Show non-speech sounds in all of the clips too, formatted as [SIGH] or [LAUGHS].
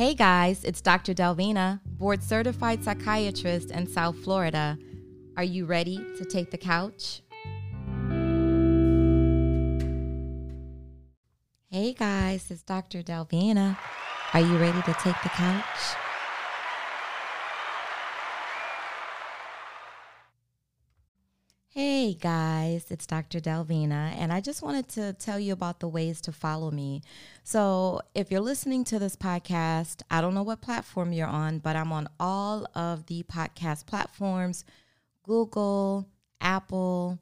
Hey guys, it's Dr. Delvena, board certified psychiatrist in South Florida. Are you ready to take the couch? Hey guys, it's Dr. Delvena. Are you ready to take the couch? Hey guys, it's Dr. Delvena, and I just wanted to tell you about the ways to follow me. So, if you're listening to this podcast, I don't know what platform you're on, but I'm on all of the podcast platforms Google, Apple,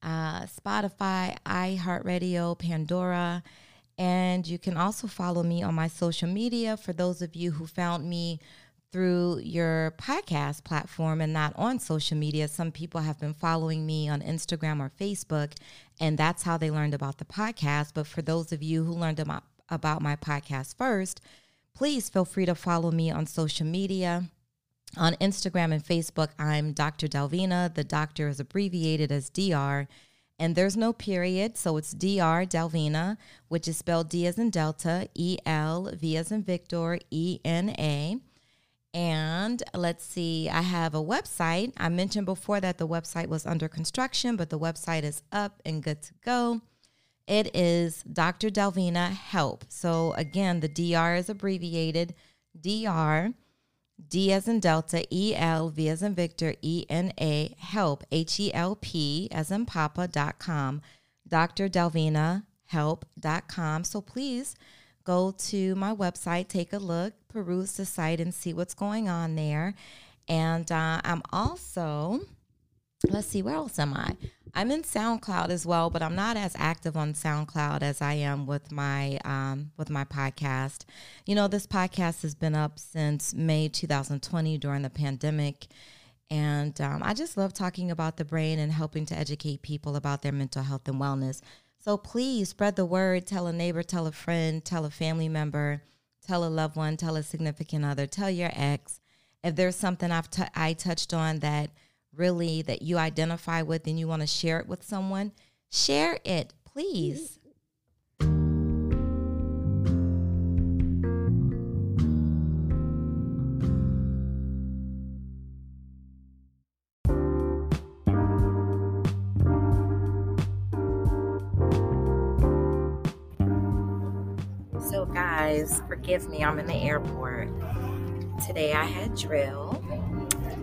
uh, Spotify, iHeartRadio, Pandora. And you can also follow me on my social media for those of you who found me through your podcast platform and not on social media. Some people have been following me on Instagram or Facebook, and that's how they learned about the podcast. But for those of you who learned about, about my podcast first, please feel free to follow me on social media. On Instagram and Facebook, I'm Dr. Delvena. The doctor is abbreviated as DR. And there's no period, so it's Dr. Delvena, which is spelled D as in Delta, E L, V as in Victor, E N A. And let's see, I have a website. I mentioned before that the website was under construction, but the website is up and good to go. It is Dr. Delvena Help. So again, the DR is abbreviated DR, D as in Delta, E L, V as in Victor, E N A, help, H E L P as in Papa.com, Dr. Delvena Help.com. So please go to my website, take a look, peruse the site, and see what's going on there. And uh, I'm also, let's see, where else am I? I'm in SoundCloud as well, but I'm not as active on SoundCloud as I am with my um, with my podcast. You know, this podcast has been up since May 2020 during the pandemic, and um, I just love talking about the brain and helping to educate people about their mental health and wellness. So please spread the word, tell a neighbor, tell a friend, tell a family member, tell a loved one, tell a significant other, tell your ex. If there's something I've t- I touched on that really that you identify with and you want to share it with someone, share it, please. Guys, forgive me, I'm in the airport. Today I had drill,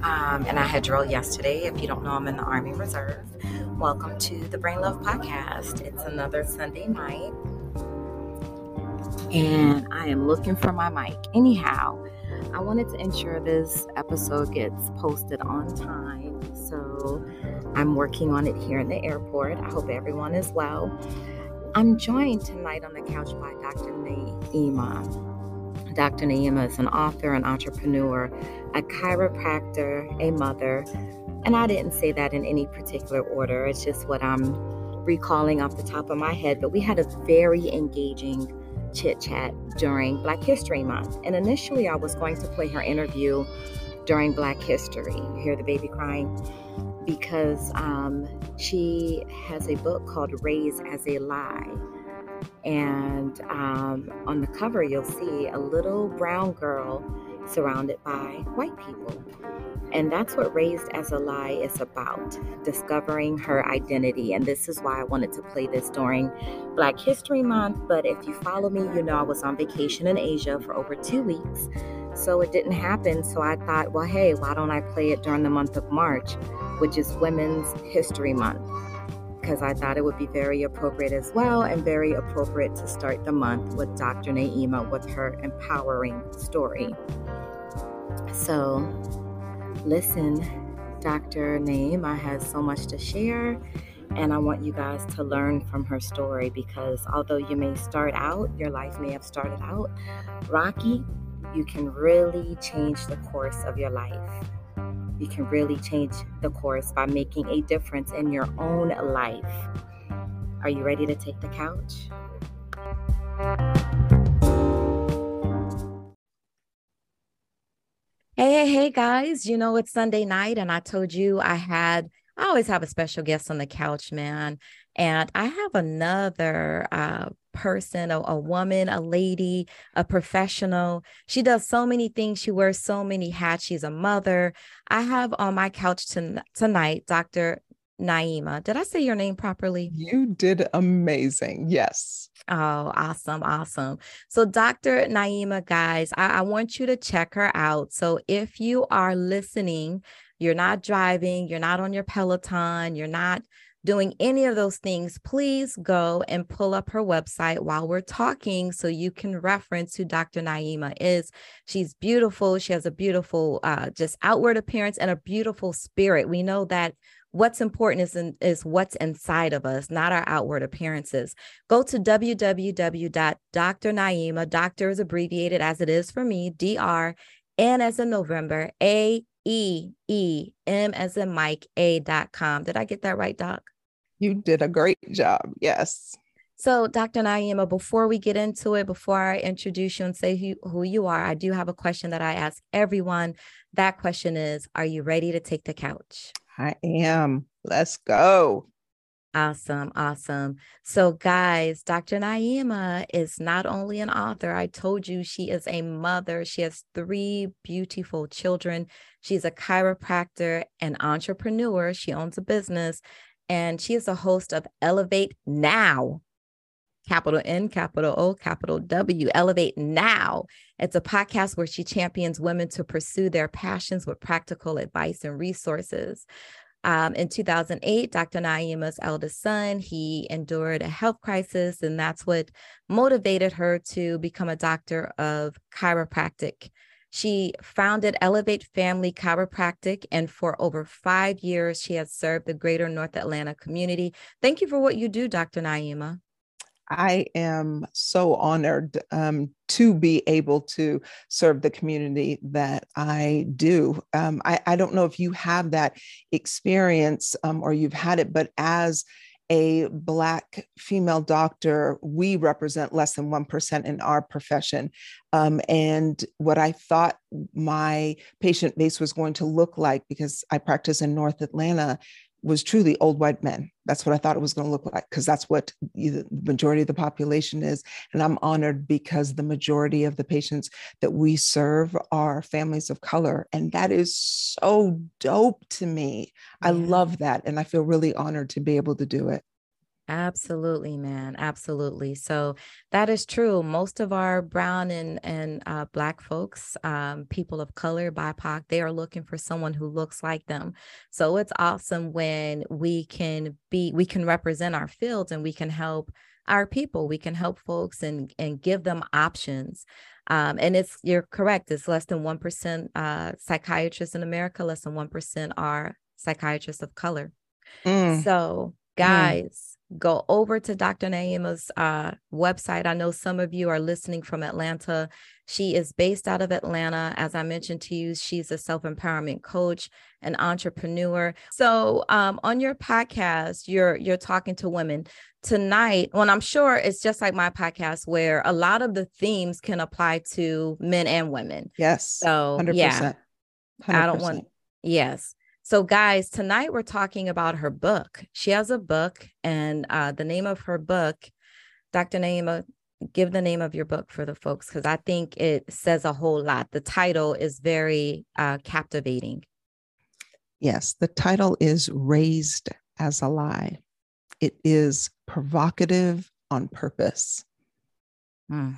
um, and I had drill yesterday. If you don't know, I'm in the Army Reserve. Welcome to the Brain Love Podcast. It's another Sunday night, and I am looking for my mic. Anyhow, I wanted to ensure this episode gets posted on time, so I'm working on it here in the airport. I hope everyone is well. I'm joined tonight on the couch by Dr. Naeema. Dr. Naeema is an author, an entrepreneur, a chiropractor, a mother, and I didn't say that in any particular order. It's just what I'm recalling off the top of my head. But we had a very engaging chit chat during Black History Month. And initially, I was going to play her interview during Black History. You hear the baby crying? Because um, she has a book called Raised as a Lie. And um, on the cover, you'll see a little brown girl surrounded by white people. And that's what Raised as a Lie is about discovering her identity. And this is why I wanted to play this during Black History Month. But if you follow me, you know I was on vacation in Asia for over two weeks. So it didn't happen. So I thought, well, hey, why don't I play it during the month of March? which is Women's History Month, because I thought it would be very appropriate as well and very appropriate to start the month with Dr. Naeema with her empowering story. So, listen, Dr. Naeema has so much to share, and I want you guys to learn from her story because although you may start out, your life may have started out rocky, you can really change the course of your life you can really change the course by making a difference in your own life. Are you ready to take the couch? Hey, hey, hey, guys. You know, it's Sunday night, and I told you I had I always have a special guest on the couch, man. And I have another uh, person, a, a, woman, a lady, a professional. She does so many things. She wears so many hats. She's a mother. I have on my couch to, tonight Dr. Naeema. Did I say your name properly? You did amazing. Yes. Oh, awesome. Awesome. So, Dr. Naeema, guys, I, I want you to check her out. So, if you are listening, you're not driving, you're not on your Peloton, you're not doing any of those things, please go and pull up her website while we're talking so you can reference who Dr. Naeema is. She's beautiful. She has a beautiful, uh, just outward appearance and a beautiful spirit. We know that what's important is, in, is what's inside of us, not our outward appearances. Go to www.drnaeema, doctor is abbreviated as it is for me, DR, N as in November, A E E M as in Mike, A dot com. Did I get that right, Doc? You did a great job. Yes. So, Dr. Naeema, before we get into it, before I introduce you and say who, who you are, I do have a question that I ask everyone. That question is Are you ready to take the couch? I am. Let's go. Awesome. Awesome. So, guys, Dr. Naeema is not only an author, I told you she is a mother. She has three beautiful children. She's a chiropractor and entrepreneur. She owns a business and she is a host of Elevate Now, capital N, capital O, capital W, Elevate Now. It's a podcast where she champions women to pursue their passions with practical advice and resources. Um, in 2008, Dr. Naeema's eldest son, he endured a health crisis, and that's what motivated her to become a doctor of chiropractic. She founded Elevate Family Chiropractic, and for over five years, she has served the greater North Atlanta community. Thank you for what you do, Dr. Naeema. I am so honored um, to be able to serve the community that I do. Um, I, I, don't know if you have that experience um, or you've had it, but as a Black female doctor, we represent less than 1% in our profession. Um, and what I thought my patient base was going to look like, because I practice in North Atlanta, was truly old white men. That's what I thought it was going to look like because that's what the majority of the population is. And I'm honored because the majority of the patients that we serve are families of color. And that is so dope to me. Yeah. I love that. And I feel really honored to be able to do it. Absolutely, man. Absolutely. So that is true. Most of our brown and and uh, black folks, um, people of color, BIPOC, they are looking for someone who looks like them. So it's awesome when we can be, we can represent our fields and we can help our people. We can help folks and and give them options. Um, and it's you're correct. It's less than one percent uh, psychiatrists in America. Less than one percent are psychiatrists of color. Mm. So, mm. guys. Mm go over to Dr. Naeema's uh, website. I know some of you are listening from Atlanta. She is based out of Atlanta. As I mentioned to you, she's a self empowerment coach, an entrepreneur. So um, on your podcast, you're you're talking to women tonight. Well, I'm sure it's just like my podcast, where a lot of the themes can apply to men and women. Yes. So 100%. yeah, 100%. I don't want. Yes. So, guys, tonight we're talking about her book. She has a book, and uh, the name of her book, Dr. Naeema, give the name of your book for the folks because I think it says a whole lot. The title is very uh, captivating. Yes, the title is Raised as a Lie. It is provocative on purpose. Mm.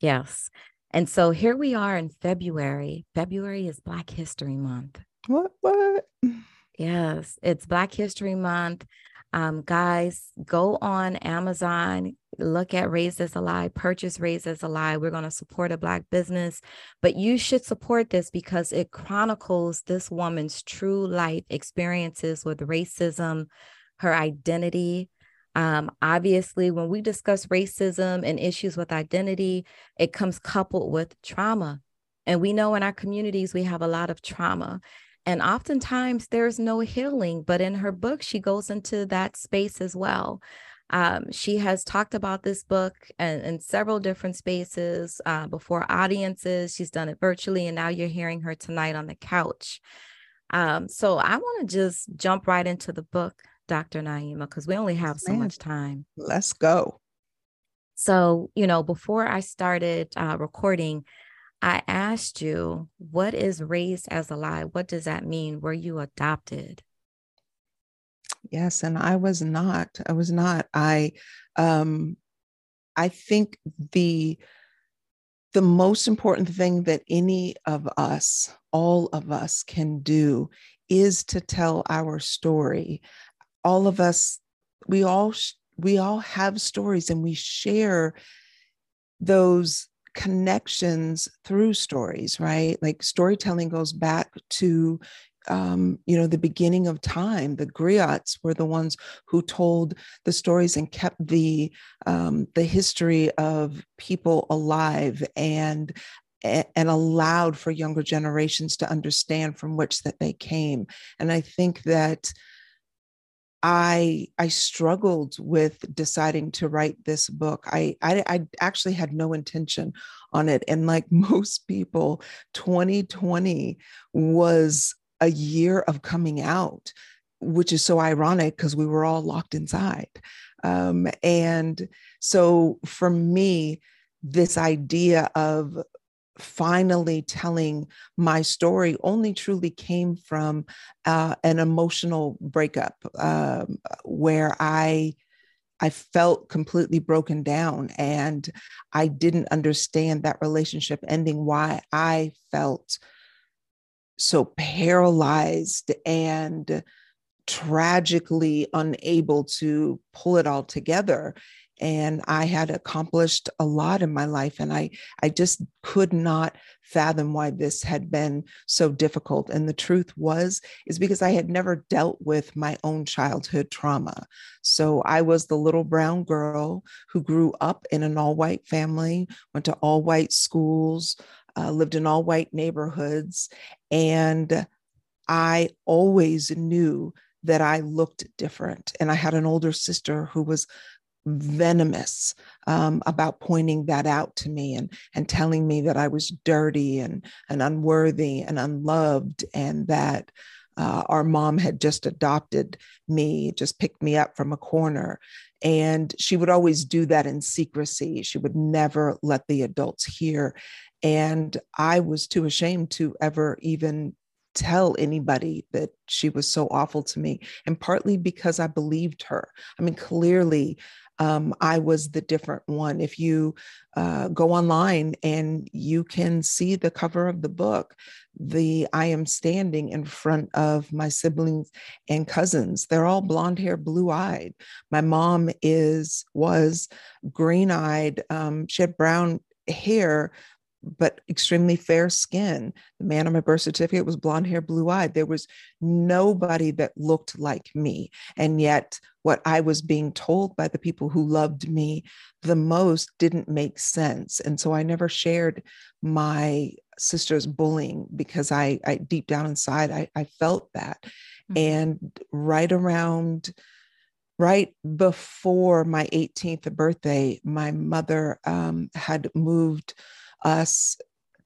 Yes. And so here we are in February. February is Black History Month. What? What? Yes, it's Black History Month. Um, guys, go on Amazon, look at Raise as a Lie, purchase Raise as a Lie. We're going to support a Black business, but you should support this because it chronicles this woman's true life experiences with racism, her identity. Um, obviously, when we discuss racism and issues with identity, it comes coupled with trauma. And we know in our communities, we have a lot of trauma. And oftentimes there's no healing, but in her book, she goes into that space as well. Um, she has talked about this book in, in several different spaces uh, before audiences. She's done it virtually, and now you're hearing her tonight on the couch. Um, so I want to just jump right into the book, Dr. Naeema, because we only have so much time. Let's go. So, you know, before I started uh, recording, I asked you, what is raised as a lie? What does that mean? Were you adopted? Yes, and I was not. I was not. I um I think the the most important thing that any of us, all of us can do is to tell our story. All of us, we all we all have stories and we share those connections through stories, right? Like storytelling goes back to um, you know, the beginning of time. The griots were the ones who told the stories and kept the um, the history of people alive and and allowed for younger generations to understand from which that they came. And I think that I I struggled with deciding to write this book. I, I, I actually had no intention on it, and like [LAUGHS] most people, 2020 was a year of coming out, which is so ironic because we were all locked inside. Um, and so for me, this idea of finally telling my story only truly came from uh, an emotional breakup um, where I I felt completely broken down and I didn't understand that relationship ending why I felt so paralyzed and tragically unable to pull it all together and i had accomplished a lot in my life and i i just could not fathom why this had been so difficult and the truth was is because i had never dealt with my own childhood trauma so i was the little brown girl who grew up in an all white family went to all white schools uh, lived in all white neighborhoods and i always knew that I looked different. And I had an older sister who was venomous um, about pointing that out to me and and telling me that I was dirty and and unworthy and unloved and that uh, our mom had just adopted me, just picked me up from a corner. And she would always do that in secrecy. She would never let the adults hear. And I was too ashamed to ever even tell anybody that she was so awful to me. And partly because I believed her. I mean, clearly, um, I was the different one. If you uh, go online and you can see the cover of the book, the I am standing in front of my siblings and cousins. They're all blonde hair, blue eyed. My mom is was green eyed. Um, she had brown hair, but extremely fair skin. The man on my birth certificate was blonde hair, blue eyed. There was nobody that looked like me. And yet, what I was being told by the people who loved me the most didn't make sense. And so I never shared my sister's bullying because I, I deep down inside, I, I felt that. Mm-hmm. And right around, right before my 18th birthday, my mother um, had moved us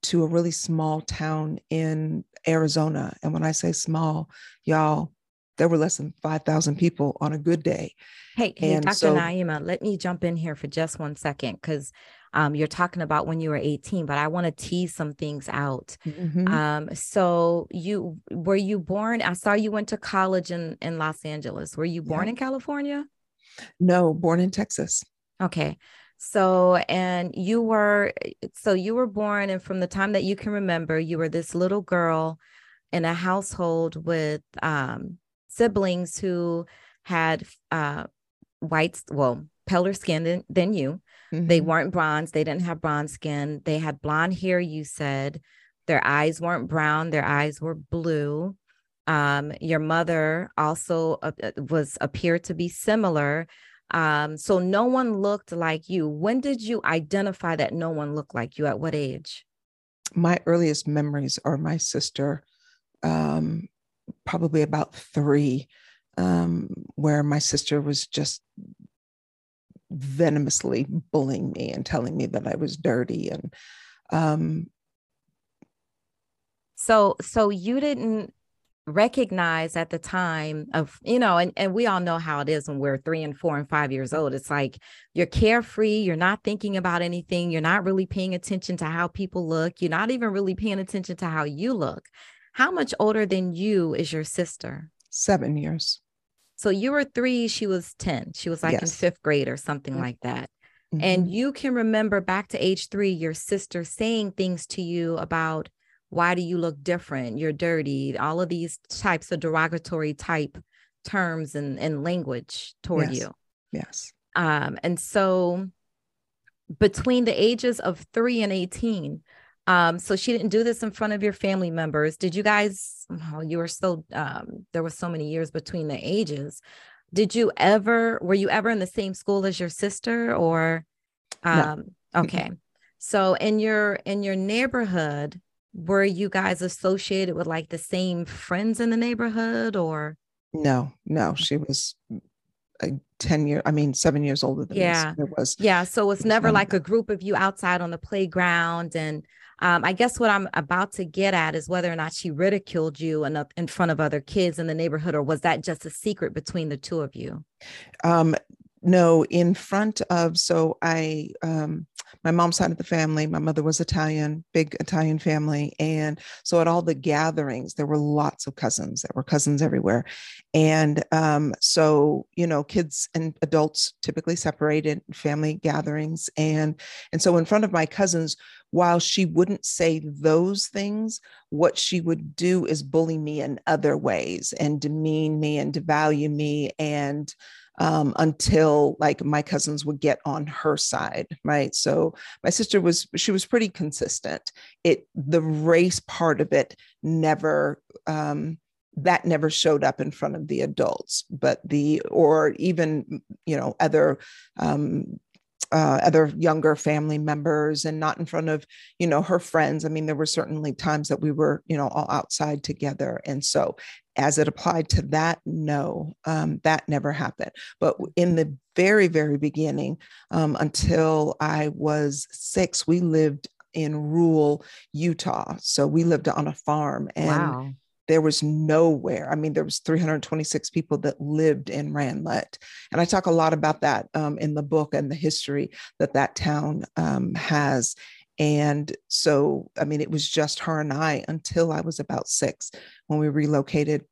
to a really small town in Arizona. And when I say small, y'all, there were less than 5,000 people on a good day. Hey, hey Dr. So, Naeema, let me jump in here for just one second because um, you're talking about when you were 18, but I want to tease some things out. Mm-hmm. Um, so you were you born? I saw you went to college in, in Los Angeles. Were you born yeah. in California? No, born in Texas. Okay. So, and you were, so you were born, and from the time that you can remember, you were this little girl in a household with um, siblings who had uh, white, well, paler skin than, than you. Mm-hmm. They weren't bronze. They didn't have bronze skin. They had blonde hair, you said. Their eyes weren't brown. Their eyes were blue. Um, your mother also uh, uh was appeared to be similar um, so no one looked like you. When did you identify that no one looked like you? At what age? My earliest memories are my sister, um, probably about three, um, where my sister was just venomously bullying me and telling me that I was dirty and um so so you didn't recognize at the time of you know and, and we all know how it is when we're three and four and five years old it's like you're carefree you're not thinking about anything you're not really paying attention to how people look you're not even really paying attention to how you look. How much older than you is your sister? Seven years. So you were three she was 10 she was like yes. in fifth grade or something like that. Mm-hmm. and you can remember back to age three your sister saying things to you about why do you look different? You're dirty. All of these types of derogatory type terms and, and language toward yes. you. Yes. Um and so between the ages of 3 and 18 um so she didn't do this in front of your family members. Did you guys oh, you were so um there were so many years between the ages. Did you ever were you ever in the same school as your sister or um no. okay. So in your in your neighborhood were you guys associated with like the same friends in the neighborhood or? No no she was a 10 year i mean seven years older than yeah me so it was yeah so it's never like a group of you outside on the playground and um, i guess what i'm about to get at is whether or not she ridiculed you in, in front of other kids in the neighborhood or was that just a secret between the two of you? Um, no in front of so i um my mom's side of the family my mother was italian big italian family and so at all the gatherings there were lots of cousins there were cousins everywhere. And um so you know kids and adults typically separated family gatherings and and so in front of my cousins while she wouldn't say those things, what she would do is bully me in other ways and demean me and devalue me and um, until like my cousins would get on her side, right? So my sister was she was pretty consistent. It the race part of it never um, that never showed up in front of the adults, but the or even you know other um, uh, other younger family members and not in front of you know her friends. I mean there were certainly times that we were you know all outside together. And so as it applied to that no um, that never happened. But in the very very beginning um, until i was six we lived in rural utah. So we lived on a farm and wow there was nowhere. I mean there was 326 people that lived in Randlett and i talk a lot about that um, in the book and the history that that town um, has and so i mean it was just her and i until i was about six when we relocated.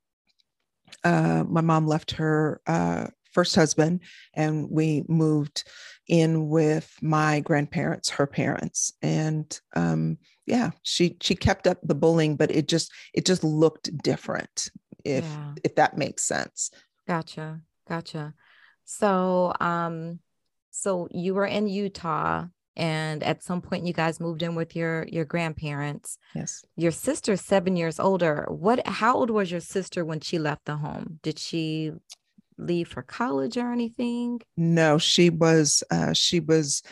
Uh, my mom left her uh, first husband and we moved in with my grandparents her parents and um, yeah she she kept up the bullying but it just it just looked different if yeah. if that makes sense. Gotcha gotcha. So um so you were in utah and at some point you guys moved in with your your grandparents. Yes. Your sister's seven years older. What how old was your sister when she left the home? Did she leave for college or anything no she was uh she was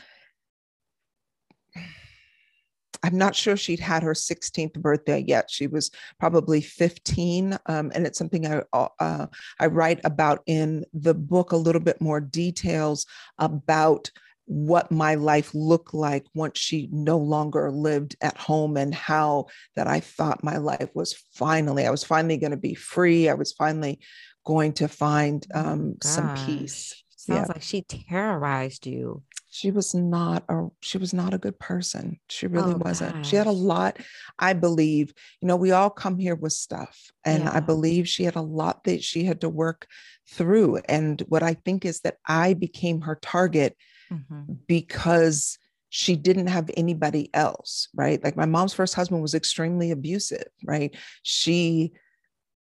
I'm not sure she'd had her 16th birthday yet. She was probably 15, um, and it's something I uh, I write about in the book. A little bit more details about what my life looked like once she no longer lived at home and how that I thought my life was finally, I was finally going to be free. I was finally going to find oh um, some peace. Sounds yeah. like she terrorized you she was not a she was not a good person she really oh, wasn't gosh. she had a lot i believe you know we all come here with stuff and yeah. i believe she had a lot that she had to work through and what i think is that i became her target mm-hmm. because she didn't have anybody else right like my mom's first husband was extremely abusive right she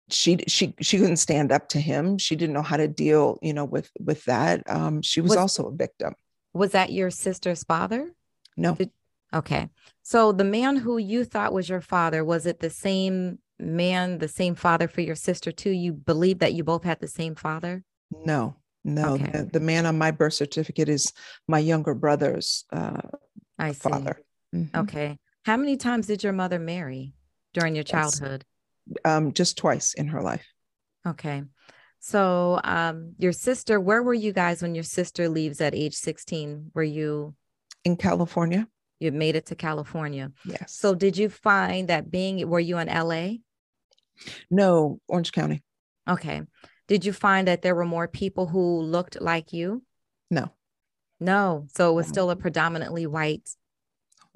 she she she couldn't stand up to him she didn't know how to deal you know with with that um she was, was also a victim was that your sister's father? No. Did, okay. So the man who you thought was your father, was it the same man, the same father for your sister too? You believe that you both had the same father? No, no. Okay. The, the, man on my birth certificate is my younger brother's uh, I see. father. Mm-hmm. Okay. How many times did your mother marry during your childhood? Um, just twice in her life. Okay. So, um, your sister, where were you guys when your sister leaves at age 16? Were you in California? You made it to California. Yes. So, did you find that being, were you in LA? No, Orange County. Okay. Did you find that there were more people who looked like you? No. No. So it was still a predominantly white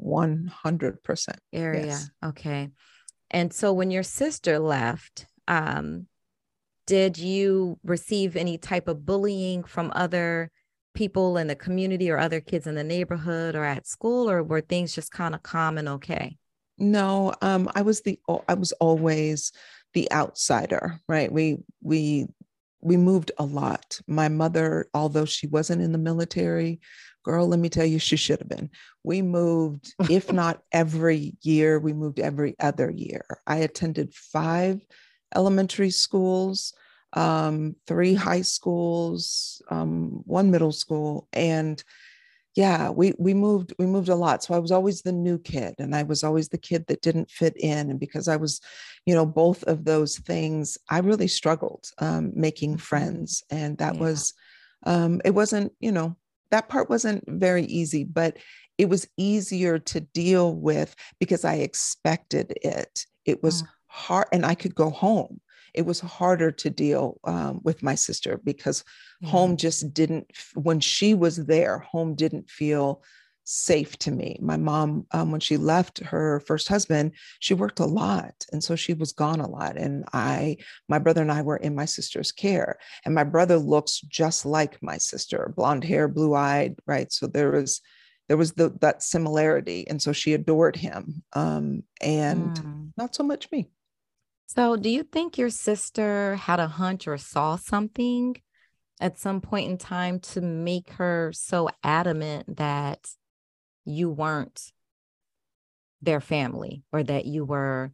100% area. Yes. Okay. And so when your sister left, um, did you receive any type of bullying from other people in the community or other kids in the neighborhood or at school, or were things just kind of calm and okay? No, um, I was the I was always the outsider, right? We we we moved a lot. My mother, although she wasn't in the military, girl, let me tell you, she should have been. We moved, if [LAUGHS] not every year, we moved every other year. I attended five elementary schools, um, three high schools, um, one middle school, and yeah, we we moved we moved a lot. So I was always the new kid, and I was always the kid that didn't fit in. And because I was, you know, both of those things, I really struggled um, making mm-hmm. friends, and that yeah. was, um, it wasn't, you know, that part wasn't very easy, but it was easier to deal with because I expected it. It was mm. hard, and I could go home. It was harder to deal um, with my sister because home just didn't, when she was there, home didn't feel safe to me. My mom, um, when she left her first husband, she worked a lot. And so she was gone a lot. And I, my brother and I were in my sister's care. And my brother looks just like my sister, blonde hair, blue eyed, right? So there was, there was the, that similarity. And so she adored him um, and mm. not so much me. So do you think your sister had a hunch or saw something at some point in time to make her so adamant that you weren't their family or that you were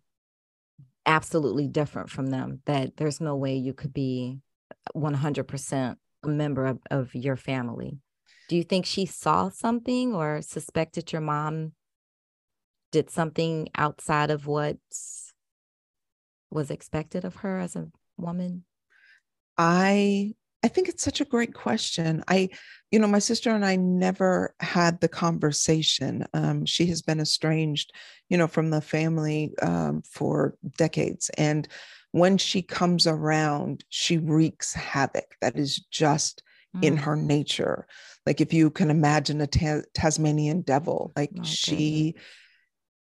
absolutely different from them, that there's no way you could be 100% a member of, of your family. Do you think she saw something or suspected your mom did something outside of what was expected of her as a woman? I I think it's such a great question. I, you know, my sister and I never had the conversation. Um, she has been estranged, you know, from the family um, for decades. And when she comes around, she wreaks havoc. That is just mm. in her nature. Like if you can imagine a ta- Tasmanian devil, like she.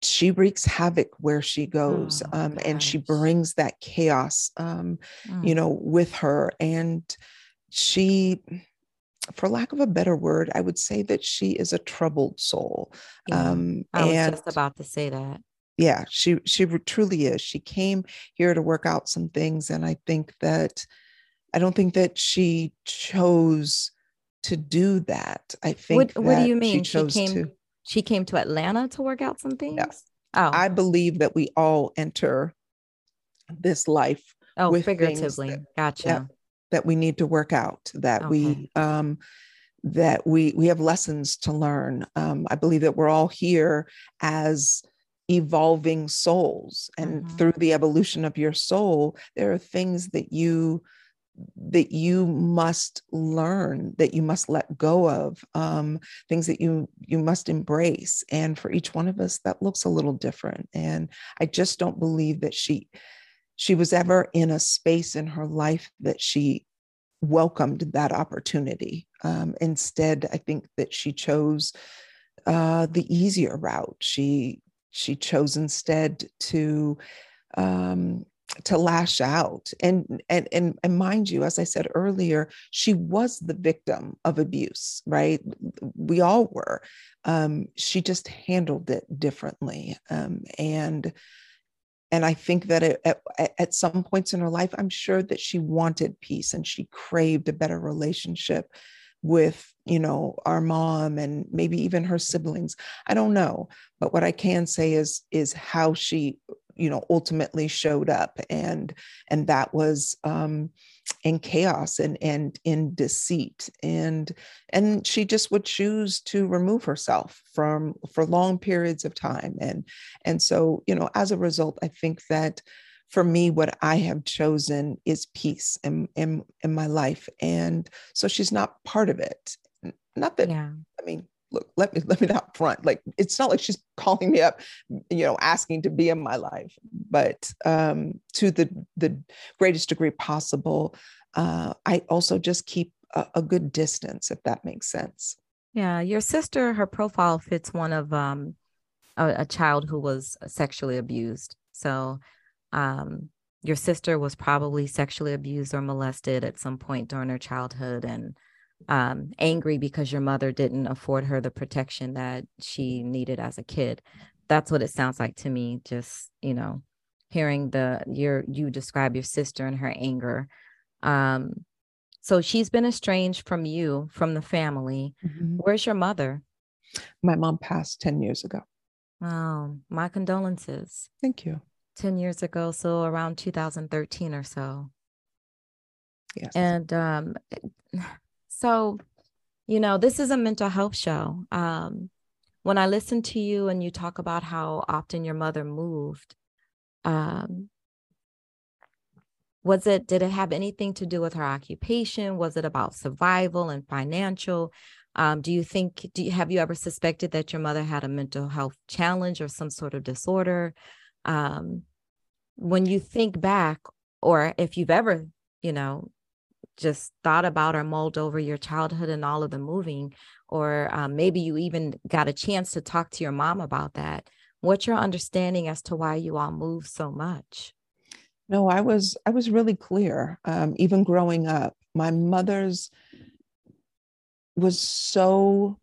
She wreaks havoc where she goes oh, um, and she brings that chaos um, mm. you know with her and she for lack of a better word i would say that she is a troubled soul yeah, um, i was and, just about to say that. Yeah she she truly is. She came here to work out some things and i think that i don't think that she chose to do that. I think what, what do you mean? She, she came to, she came to atlanta to work out some things yes. oh i believe that we all enter this life oh figuratively that, gotcha yeah, that we need to work out that okay. we um, that we we have lessons to learn um, i believe that we're all here as evolving souls and mm-hmm. through the evolution of your soul there are things that you that you must learn that you must let go of um, things that you you must embrace and for each one of us that looks a little different and i just don't believe that she she was ever in a space in her life that she welcomed that opportunity. Um, instead, I think that she chose uh, the easier route. She she chose instead to um, to lash out. And, and and and mind you as i said earlier she was the victim of abuse right? We all were. Um, she just handled it differently. Um, and and I think that it, at, at some points in her life, I'm sure that she wanted peace and she craved a better relationship with you know our mom and maybe even her siblings. I don't know. But what i can say is is how she you know ultimately showed up and and that was um in chaos and and in deceit. And and she just would choose to remove herself from for long periods of time. And and so you know as a result i think that for me what i have chosen is peace in in, in my life. And so she's not part of it. Not that yeah. i mean look, let me let me not front. Like it's not like she's calling me up, you know, asking to be in my life, but um, to the the greatest degree possible. Uh, I also just keep a, a, good distance, if that makes sense. Yeah, your sister, her profile fits one of um, a, a child who was sexually abused. So, um, your sister was probably sexually abused or molested at some point during her childhood, and um, angry because your mother didn't afford her the protection that she needed as a kid. That's what it sounds like to me. Just you know, hearing the your you describe your sister and her anger. Um, so she's been estranged from you, from the family. Mm-hmm. Where's your mother? My mom passed 10 years ago. Oh, my condolences. Thank you. 10 years ago, so around 2013 or so. Yes. And um so, you know, this is a mental health show. Um, when I listen to you and you talk about how often your mother moved, um, was it, did it have anything to do with her occupation? Was it about survival and financial? Um, do you think, do you, have you ever suspected that your mother had a mental health challenge or some sort of disorder? Um, when you think back, or if you've ever, you know, just thought about or mulled over your childhood and all of the moving, or um, maybe you even got a chance to talk to your mom about that. What's your understanding as to why you all moved so much? No, I was I was really clear. Um, even growing up, my mother's was so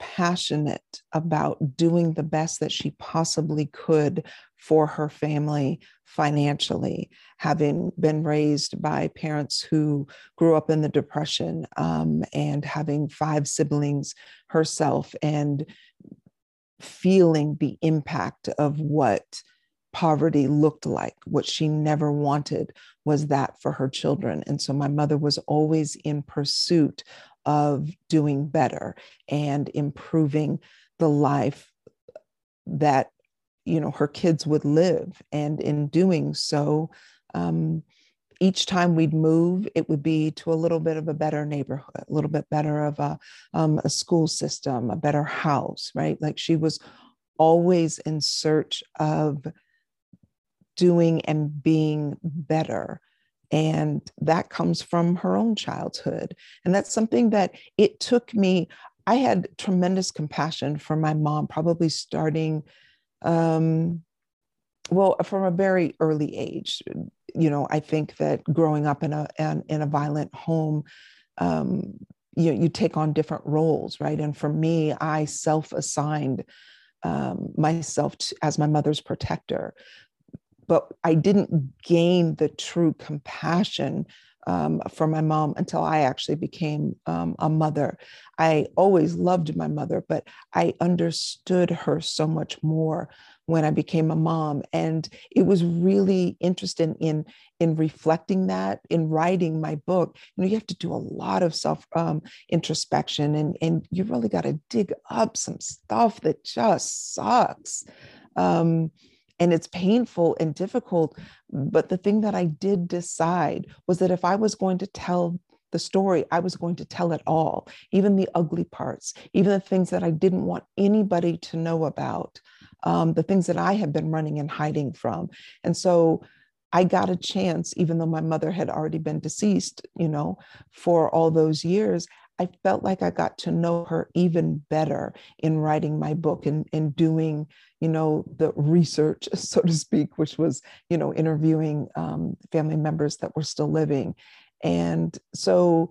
passionate about doing the best that she possibly could for her family financially, having been raised by parents who grew up in the Depression um, and having five siblings herself and feeling the impact of what poverty looked like. What she never wanted was that for her children. And so my mother was always in pursuit of doing better and improving the life that you know her kids would live. And in doing so um, each time we'd move it would be to a little bit of a better neighborhood a little bit better of a, um, a school system a better house right? Like she was always in search of doing and being better and that comes from her own childhood. And that's something that it took me i had tremendous compassion for my mom probably starting um, well, from a very early age, you know, I think that growing up in a in, in a violent home, um, you you take on different roles, right? And for me, I self-assigned um, myself to, as my mother's protector, but I didn't gain the true compassion um, for my mom until I actually became um, a mother. I always loved my mother, but I understood her so much more when I became a mom. And it was really interesting in, in reflecting that, in writing my book. You know, you have to do a lot of self um, introspection and, and you really got to dig up some stuff that just sucks. Um, and it's painful and difficult. But the thing that I did decide was that if I was going to tell the story, I was going to tell it all, even the ugly parts, even the things that I didn't want anybody to know about, um, the things that I had been running and hiding from. And so I got a chance, even though my mother had already been deceased, you know, for all those years. I felt like I got to know her even better in writing my book and, and doing, you know, the research, [LAUGHS] so to speak, which was, you know, interviewing um, family members that were still living. And so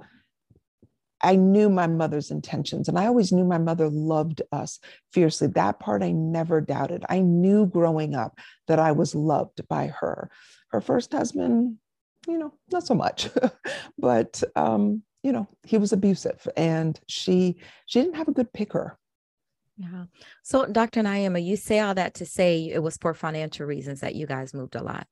I knew my mother's intentions, and I always knew my mother loved us fiercely. That part I never doubted. I knew growing up that I was loved by her. Her first husband, you know, not so much, [LAUGHS] but um, you know he was abusive and she she didn't have a good picker yeah. So dr naeema you say all that to say it was for financial reasons that you guys moved a lot.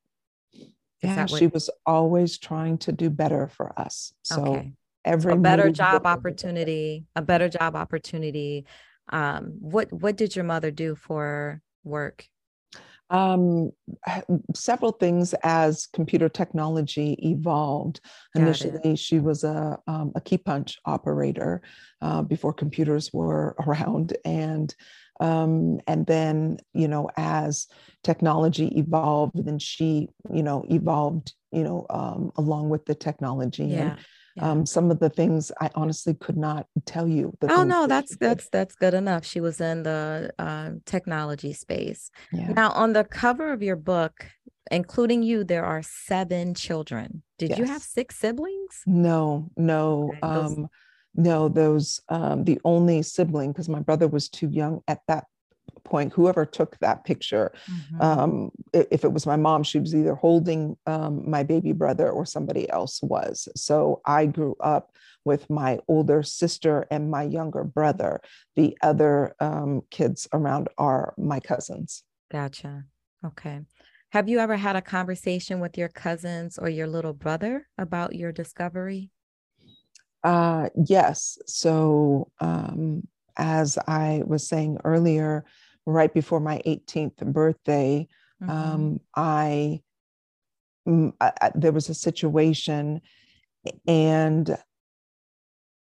Yeah she was always trying to do better for us. So okay. every so a better job opportunity a better job opportunity um what what did your mother do for work Um, several things as computer technology evolved. Got Initially, it. she was a, um, a key punch operator uh, before computers were [LAUGHS] around, and um, and then you know as technology evolved, then she you know evolved you know um, along with the technology. Yeah. And, yeah. Um, some of the things I honestly could not tell you. oh no, that that's that's that's good enough. She was in the uh, technology space. Yeah. Now, on the cover of your book, including you, there are seven children. Did yes. you have six siblings? No, no. Okay. Those- um, no, those um, the only sibling because my brother was too young at that point whoever took that picture mm-hmm. um, if it was my mom she was either holding um, my baby brother or somebody else was. So i grew up with my older sister and my younger brother. The other um, kids around are my cousins. Gotcha. Okay. Have you ever had a conversation with your cousins or your little brother about your discovery? Uh, yes. So um, as I was saying earlier, right before my 18th birthday, mm-hmm. um, I, mm, I, I, there was a situation, and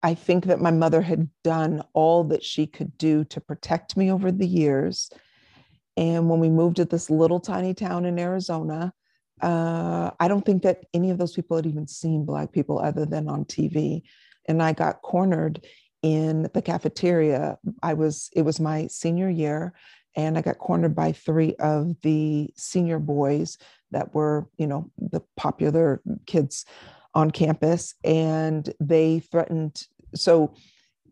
I think that my mother had done all that she could do to protect me over the years. And when we moved to this little tiny town in Arizona, uh, I don't think that any of those people had even seen Black people other than on TV. And I got cornered in the cafeteria. I was, it was my senior year, and I got cornered by three of the senior boys that were, you know, the popular kids on campus, and they threatened. So,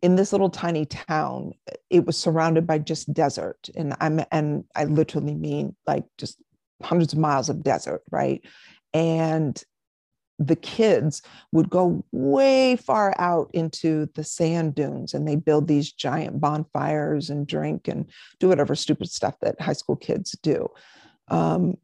in this little tiny town, it was surrounded by just desert, and I'm and I literally mean like just hundreds of miles of desert, right? And the kids would go way far out into the sand dunes and they build these giant bonfires and drink and do whatever stupid stuff that high school kids do. Um,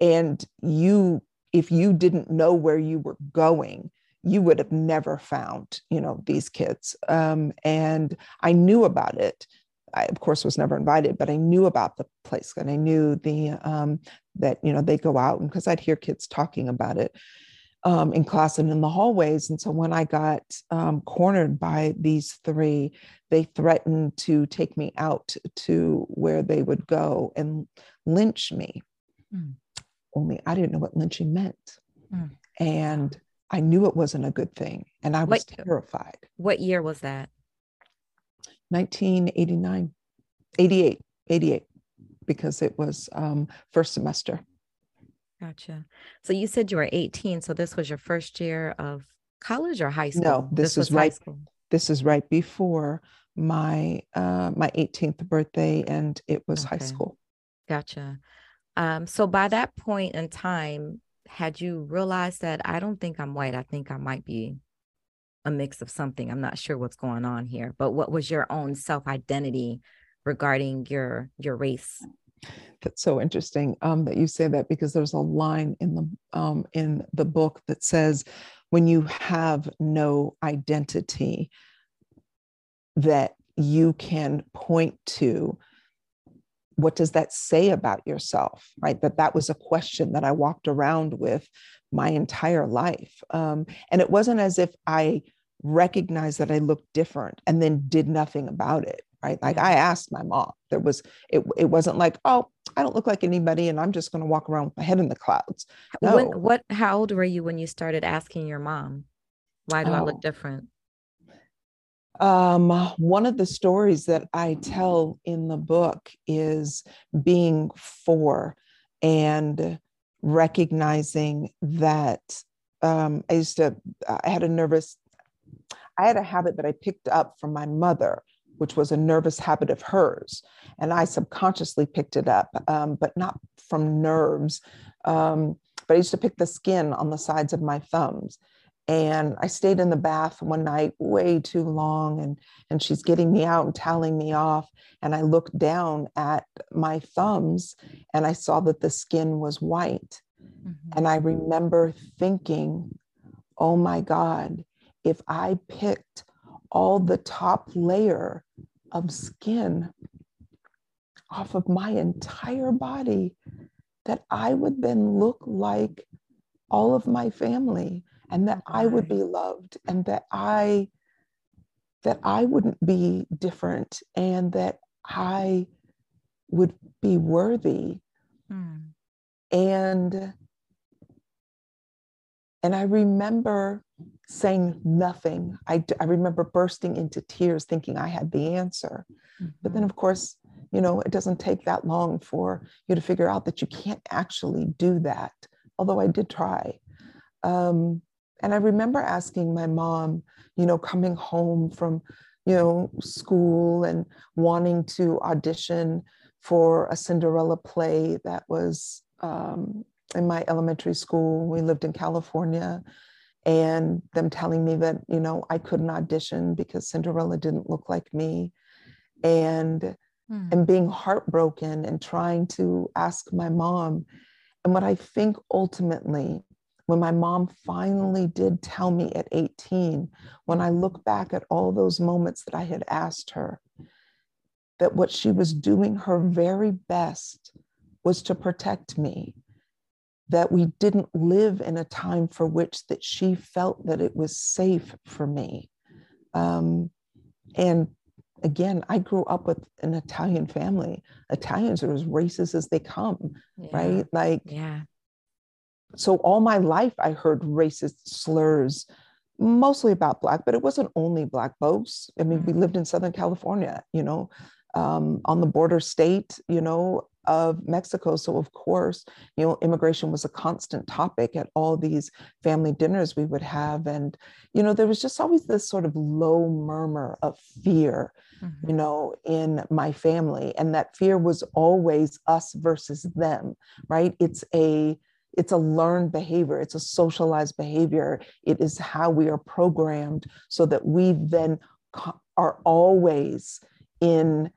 and you, if you didn't know where you were going, you would have never found, you know, these kids. Um, and I knew about it. I, of course, was never invited, but I knew about the place and I knew the um, that you know they go out and because I'd hear kids talking about it um, in class and in the hallways. And so when I got um, cornered by these three, they threatened to take me out to where they would go and lynch me. Mm. Only I didn't know what lynching meant. Mm. And I knew it wasn't a good thing. And I was what, terrified. What year was that? 1989, 88, 88, because it was um, first semester. Gotcha. So you said you were 18. So this was your first year of college or high school? No, this, this is right. This is right before my uh, my 18th birthday, and it was okay. high school. Gotcha. Um, so by that point in time, had you realized that I don't think I'm white? I think I might be a mix of something. I'm not sure what's going on here. But what was your own self identity regarding your your race? That's so interesting um, that you say that because there's a line in the um, in the book that says, "When you have no identity, that you can point to." What does that say about yourself? Right, that that was a question that I walked around with my entire life, um, and it wasn't as if I recognized that I looked different and then did nothing about it right like i asked my mom there was it, it wasn't like oh i don't look like anybody and i'm just going to walk around with my head in the clouds no. When, what how old were you when you started asking your mom why do oh. i look oh. different um, one of the stories that i tell in the book is being four and recognizing that um, i used to i had a nervous i had a habit that i picked up from my mother which was a nervous habit of hers. And I subconsciously picked it up, um, but not from nerves. Um, but I used to pick the skin on the sides of my thumbs. And I stayed in the bath one night way too long, and, and she's getting me out and toweling me off. And I looked down at my thumbs and I saw that the skin was white. Mm-hmm. And I remember thinking, oh my God, if I picked all the top layer of skin, off of my entire body that I would then look like all of my family and that I would be loved and that I that I wouldn't be different and that I would be worthy. Mm. And and I remember saying nothing. I, I remember bursting into tears thinking I had the answer. Mm-hmm. But then, mm-hmm. of course, you know, it doesn't take that long for you to figure out that you can't actually do that, although I did try. Um, and I remember asking my mom, you know, coming home from, you know, school and wanting to audition for a Cinderella play that was um, in my elementary school. We lived in California, and them telling me that you know I couldn't audition because Cinderella didn't look like me, and mm. and being heartbroken and trying to ask my mom. And what I think ultimately, when my mom finally did tell me at 18, when I look back at all those moments that I had asked her, that what she was doing her very best was to protect me that we didn't live in a time for which that she felt that it was safe for me. Um, and again i grew up with an italian family. Italians are as racist as they come yeah. right? Like yeah. so all my life i heard racist slurs mostly about black but it wasn't only black folks. I mean mm-hmm. we lived in southern california you know um, on the border state you know of Mexico. So, of course, you know, immigration was a constant topic at all these family dinners we would have. And, you know, there was just always this sort of low murmur of fear, mm-hmm. you know, in my family. And that fear was always us versus them, right? It's a it's a learned behavior it's a socialized behavior it is how we are programmed so that we then are always in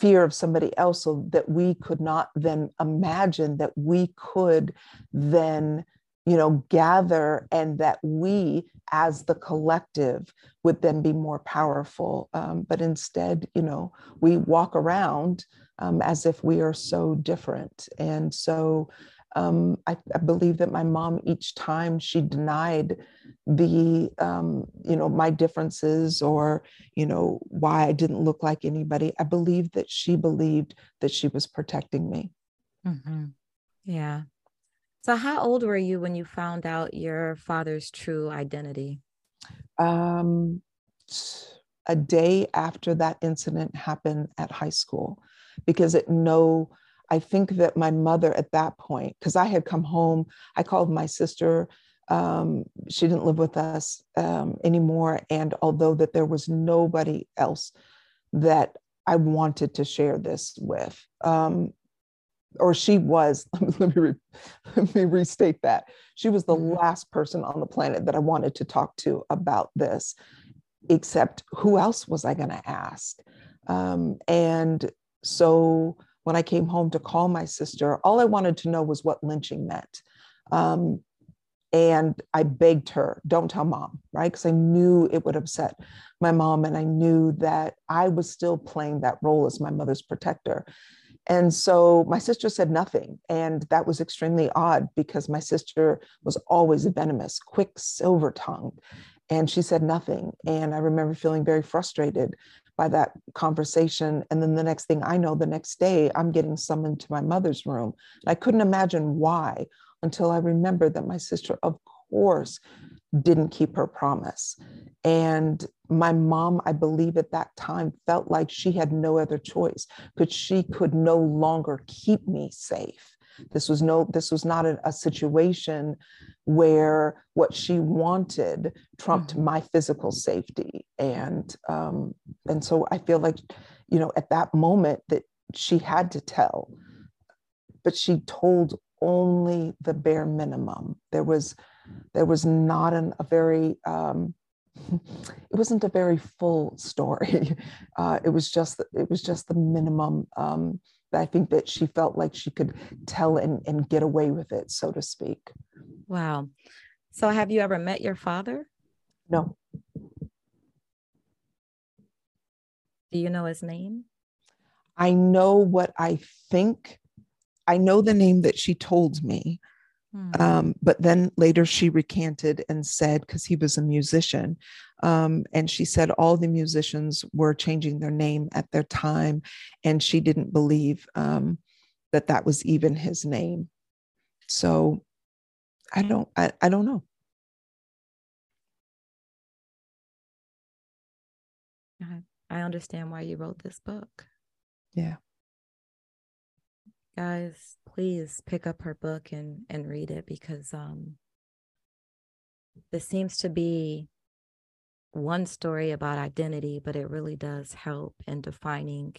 fear of somebody else so that we could not then imagine that we could then you know gather and that we as the collective would then be more powerful. Um, but instead you know we walk around um, as if we are so different. And so um, I, I, believe that my mom each time she denied the um, you know my differences or you know why i didn't look like anybody i believe that she believed that she was protecting me. Mm-hmm. yeah. So how old were you when you found out your father's true identity? Um, a day after that incident happened at high school because at no i think that my mother at that point because i had come home i called my sister um, she didn't live with us um, anymore. And although that there was nobody else that I wanted to share this with, um, or she was, [LAUGHS] let me, re, let me restate that. She was the mm-hmm. last person on the planet that I wanted to talk to about this, except who else was I going to ask? Um, and so when I came home to call my sister, all I wanted to know was what lynching meant. Um, and I begged her, don't tell mom, right? Because I knew it would upset my mom. And I knew that I was still playing that role as my mother's protector. And so my sister said nothing. And that was extremely odd because my sister was always venomous, quick, silver tongued. And she said nothing. And I remember feeling very frustrated by that conversation. And then the next thing I know, the next day, I'm getting summoned to my mother's room. And I couldn't imagine why until I remembered that my sister, of course, didn't keep her promise. And my mom, I believe at that time, felt like she had no other choice because she could no longer keep me safe. This was no, this was not a, a situation where what she wanted trumped mm-hmm. my physical safety. And um, and so I feel like, you know, at that moment that she had to tell, but she told only the bare minimum. There was there was not an, a very um, [LAUGHS] it wasn't a very full story. [LAUGHS] Uh, it was just it was just the minimum. Um, I think that she felt like she could tell and, and get away with it, so to speak. Wow. So have you ever met your father? No. Do you know his name? I know what I think. I know the name that she told me. Hmm. Um, but then later she recanted and said, because he was a musician, um, and she said all the musicians were changing their name at their time, and she didn't believe um, that that was even his name. So I don't, I, I don't know. I understand why you wrote this book. Yeah. Guys, please pick up her book and and read it because um this seems to be one story about identity, but it really does help in defining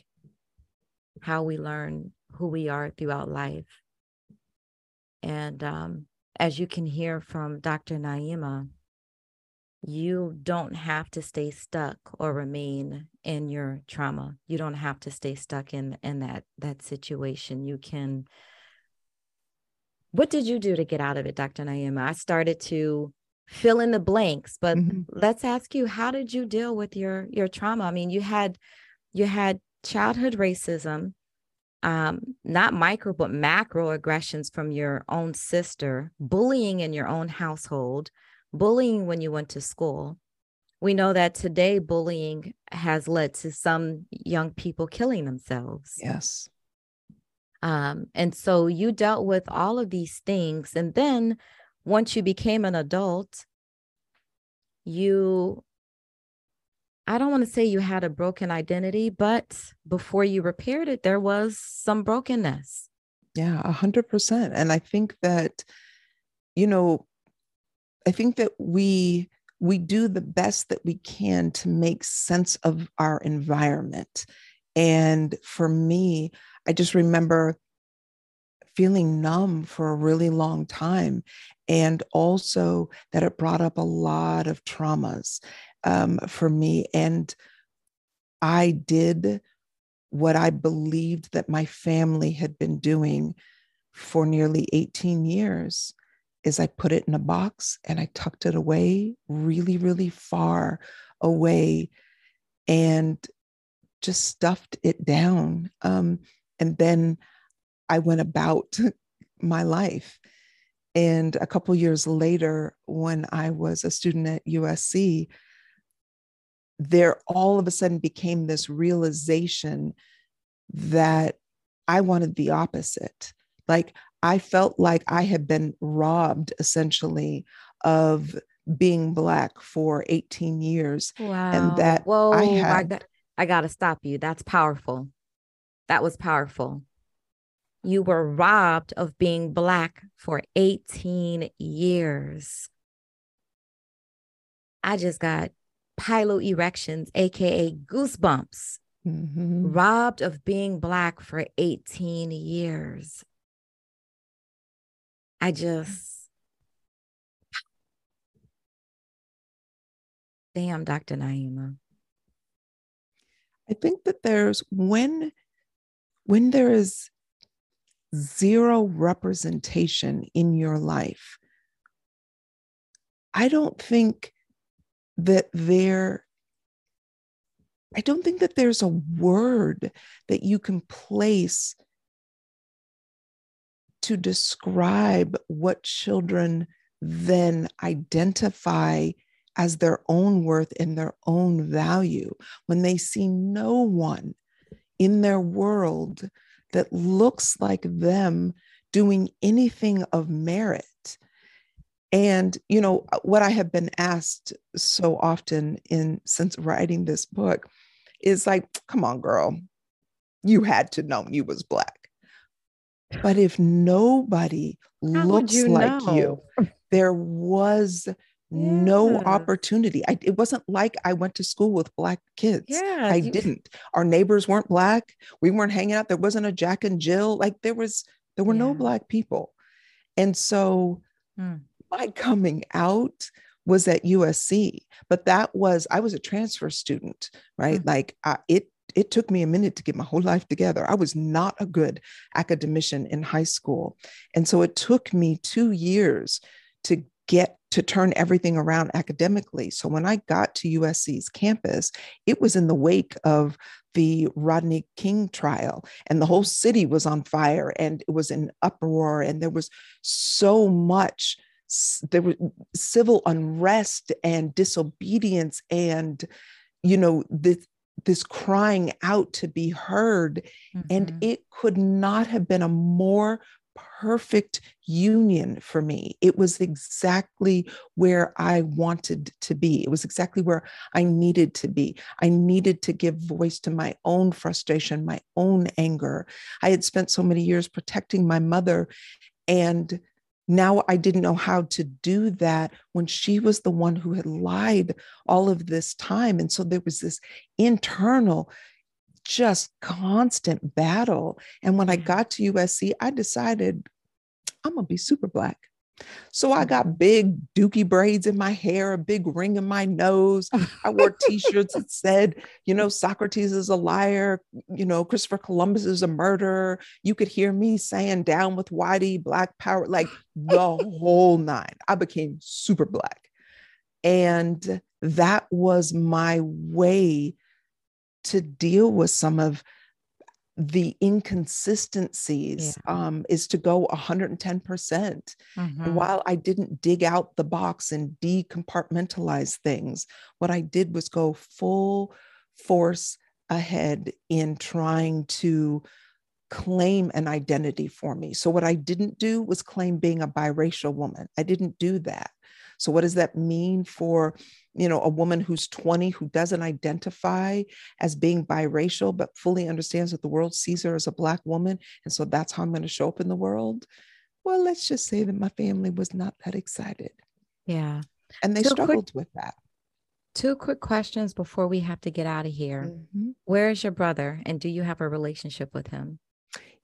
how we learn who we are throughout life. And um, as you can hear from Dr. Naeema, you don't have to stay stuck or remain in your trauma. You don't have to stay stuck in in that that situation. You can What did you do to get out of it, Dr. Naeema? I started to fill in the blanks, but mm-hmm. let's ask you how did you deal with your your trauma? I mean, you had you had childhood racism, um, not micro but macro aggressions from your own sister, bullying in your own household, bullying when you went to school. We know that today bullying has led to some young people killing themselves. Yes. Um, and so you dealt with all of these things. And then once you became an adult, you, I don't want to say you had a broken identity, but before you repaired it, there was some brokenness. Yeah, a hundred percent. And I think that, you know, I think that we we do the best that we can to make sense of our environment. And for me, I just remember feeling numb for a really long time. And also that it brought up a lot of traumas um, for me. And I did what I believed that my family had been doing for nearly 18 years is I put it in a box and I tucked it away really, really far away and just stuffed it down. Um, and then I went about [LAUGHS] my life. And a couple years later, when I was a student at USC, there all of a sudden became this realization that I wanted the opposite. Like I felt like I had been robbed essentially of being black for 18 years. Wow. And that Whoa, I had I got, I got to stop you. That's powerful. That was powerful. You were robbed of being black for 18 years. I just got piloerections, aka goosebumps. Mm-hmm. Robbed of being black for 18 years. I just, damn, Dr. Naeema. I think that there's when when there is zero representation in your life, I don't think that there I don't think that there's a word that you can place to describe what children then identify as their own worth and their own value. When they see no one in their world that looks like them doing anything of merit. And, you know, uh, what I have been asked so often in since writing this book is like, come on, girl, you had to know you was black. But if nobody How looks you like know? you, there was no opportunity. I, it wasn't like I went to school with black kids. Yeah, I you... didn't. Our neighbors weren't black. We weren't hanging out. There wasn't a Jack and Jill. Like there was, there were yeah. no black people. And so hmm. my coming out was at USC, but that was, I was a transfer student, right? Hmm. Like I, it it took me a minute to get my whole life together. I was not a good academician in high school. And so it took me two years to get to turn everything around academically. So when I got to USC's campus, it was in the wake of the Rodney King trial, and the whole city was on fire and it was in uproar, and there was so much. There was civil unrest and disobedience, and you know this this crying out to be heard, mm-hmm. and it could not have been a more perfect union for me. It was exactly where I wanted to be. It was exactly where I needed to be. I needed to give voice to my own frustration, my own anger. I had spent so many years protecting my mother, and now I didn't know how to do that when she was the one who had lied all of this time. And so there was this internal just constant battle. And when I got to USC, I decided I'm going to be super black. So I got mm-hmm. big dookie braids in my hair, a big ring in my nose. I wore t-shirts that said, you know, Socrates is a liar, you know, Christopher Columbus is a murderer. You could hear me saying down with Whitey, black power, like the whole nine. I became super black. And that was my way to deal with some of the inconsistencies yeah. um, is to go 110%. percent mm hmm while I didn't dig out the box and decompartmentalize things, what I did was go full force ahead in trying to claim an identity for me. So, what I didn't do was claim being a biracial woman. I didn't do that. So, what does that mean for you know, a woman who's 20 who doesn't identify as being biracial, but fully understands that the world sees her as a Black woman. And so that's how I'm going to show up in the world. Well, let's just say that my family was not that excited. Yeah. And they Two struggled quick, with that. Two quick questions before we have to get out of here. Mm-hmm. Where is your brother? And do you have a relationship with him?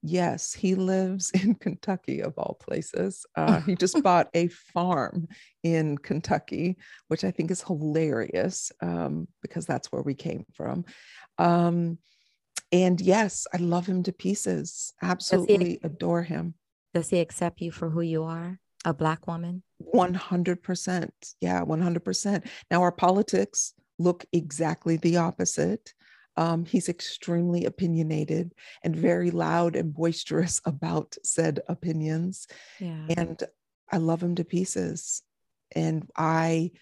Yes, he lives [LAUGHS] in Kentucky, of all places. Uh, he just [LAUGHS] bought a farm in Kentucky, which I think is hilarious um, because that's where we came from. Um, and yes, I love him to pieces. Absolutely he, adore him. Does he accept you for who you are, a Black woman? 100%. Yeah, 100%. Now, our politics look exactly the opposite. Um, he's extremely opinionated and very loud and boisterous [LAUGHS] about said opinions. Yeah. And I love him to pieces. And I,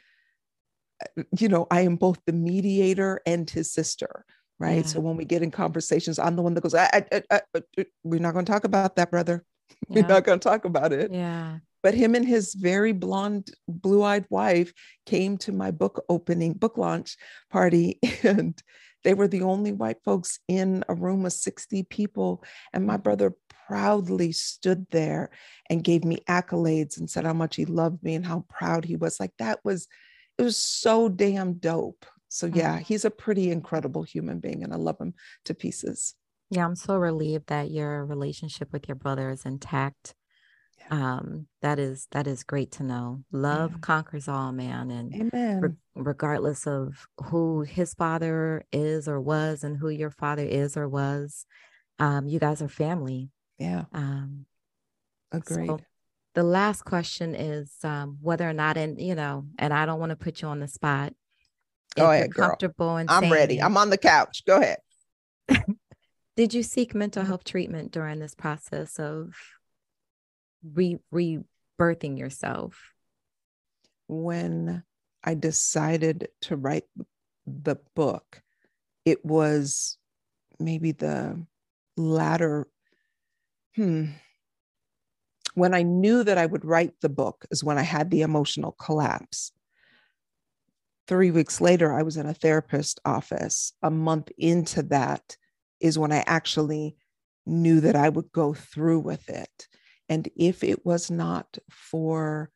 uh, you know, I am both the mediator and his sister, right? Yeah. So when we get in conversations, I'm the one that goes, I, I, I, We're not going to talk about that, brother. [LAUGHS] Yeah. We're not going to talk about it. Yeah. But him and his very blonde, blue eyed wife came to my book opening, book launch party. [LAUGHS] And they were the only white folks in a room of 60 people. And my brother proudly stood there and gave me accolades and said how much he loved me and how proud he was. Like that was, it was so damn dope. So, yeah, mm-hmm. he's a pretty incredible human being and I love him to pieces. Yeah, I'm so relieved that your relationship with your brother is intact um that is that is great to know. Love yeah. conquers all man and. Re- regardless of who his father is or was and who your father is or was um you guys are family. Yeah. Um agreed. so the last question is um whether or not and you know and i don't want to put you on the spot. Go ahead comfortable and i'm ready. i'm on the couch. Go ahead. [LAUGHS] Did you seek mental health treatment during this process of re rebirthing yourself? When I decided to write the book, it was maybe the latter. Hmm. When I knew that I would write the book is when I had the emotional collapse. Three weeks later, I was in a therapist office. A month into that is when I actually knew that I would go through with it. And if it was not for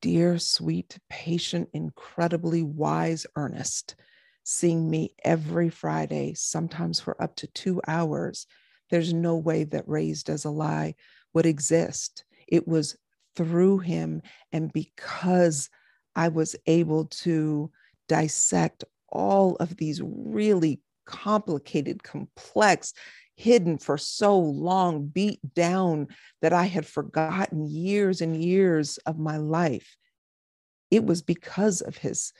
dear, sweet, patient, incredibly wise Ernest seeing me every Friday, sometimes for up to two hours, there's no way that Raised as a Lie would exist. It was through him and because I was able to dissect all of these really complicated, complex, hidden for so long, beat down that I had forgotten years and years of my life. it was because of his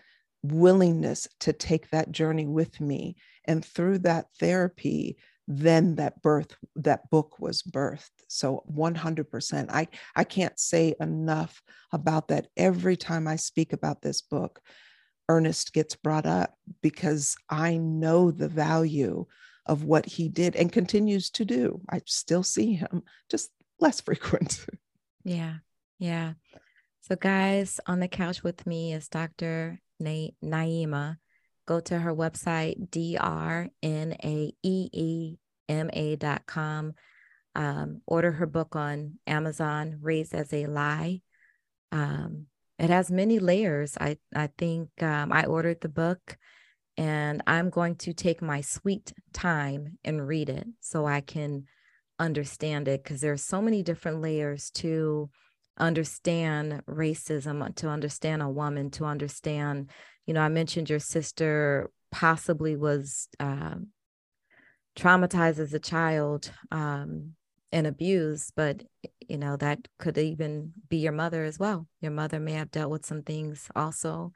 willingness to take that journey with me. And through that therapy, then that birth, that book was birthed. So 100%. I, I can't say enough about that. Every time I speak about this book, Ernest gets brought up because I know the value of what he did and continues to do. I still see him, just less [LAUGHS] frequent. Yeah. Yeah. So, guys, on the couch with me is Dr. Na- Naeema. Go to her website, drnaeema.com. Um, order her book on Amazon, Raised as a Lie. Um, it has many layers. I, I think um, I ordered the book and I'm going to take my sweet time and read it so I can understand it because there's so many different layers to understand racism, to understand a woman, to understand, you know, I mentioned your sister possibly was uh, traumatized as a child um, and abused, but you know that could even be your mother as well. Your mother may have dealt with some things also.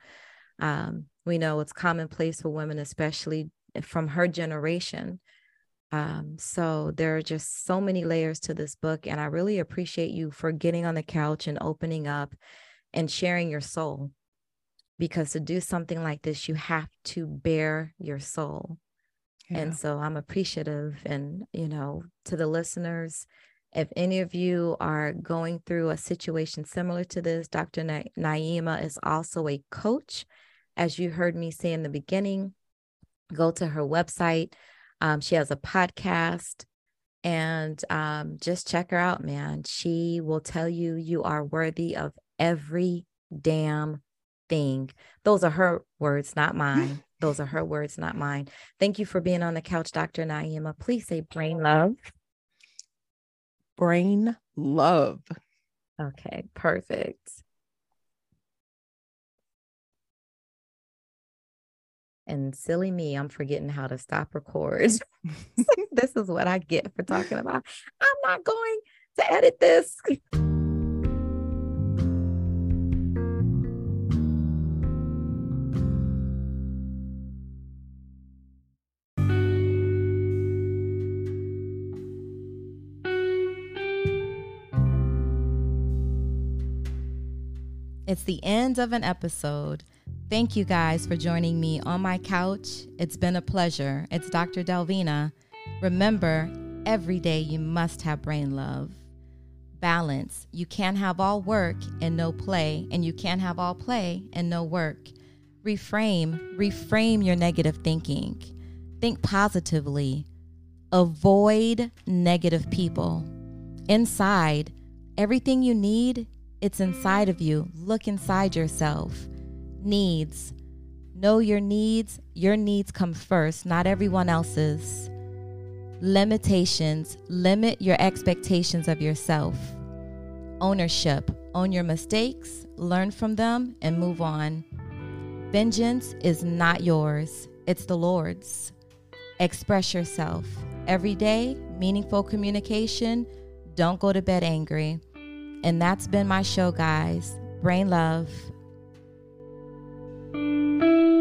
Um, we know it's commonplace for women, especially from her generation. Um, so there are just so many layers to this book, and I really appreciate you for getting on the couch and opening up and sharing your soul. Because to do something like this, you have to bare your soul. Yeah. And so I'm appreciative. And, you know, to the listeners, if any of you are going through a situation similar to this, Dr. Na- Naeema is also a coach as you heard me say in the beginning, go to her website. Um, she has a podcast and um, just check her out, man. She will tell you you are worthy of every damn thing. Those are her words, not mine. [LAUGHS] Those are her words, not mine. Thank you for being on the couch, Dr. Naeema. Please say brain love. Brain love. Okay, perfect. And silly me, I'm forgetting how to stop record. [LAUGHS] this is what I get for talking about. I'm not going to edit this. It's the end of an episode. Thank you guys for joining me on my couch. It's been a pleasure. It's Dr. Delvena. Remember, every day you must have brain love. Balance. You can't have all work and no play, and you can't have all play and no work. Reframe, reframe your negative thinking. Think positively. Avoid negative people. Inside, everything you need, it's inside of you. Look inside yourself. Needs. Know your needs. Your needs come first, not everyone else's. Limitations. Limit your expectations of yourself. Ownership. Own your mistakes, learn from them, and move on. Vengeance is not yours, it's the Lord's. Express yourself. Every day, meaningful communication. Don't go to bed angry. And that's been my show, guys. Brain love. Música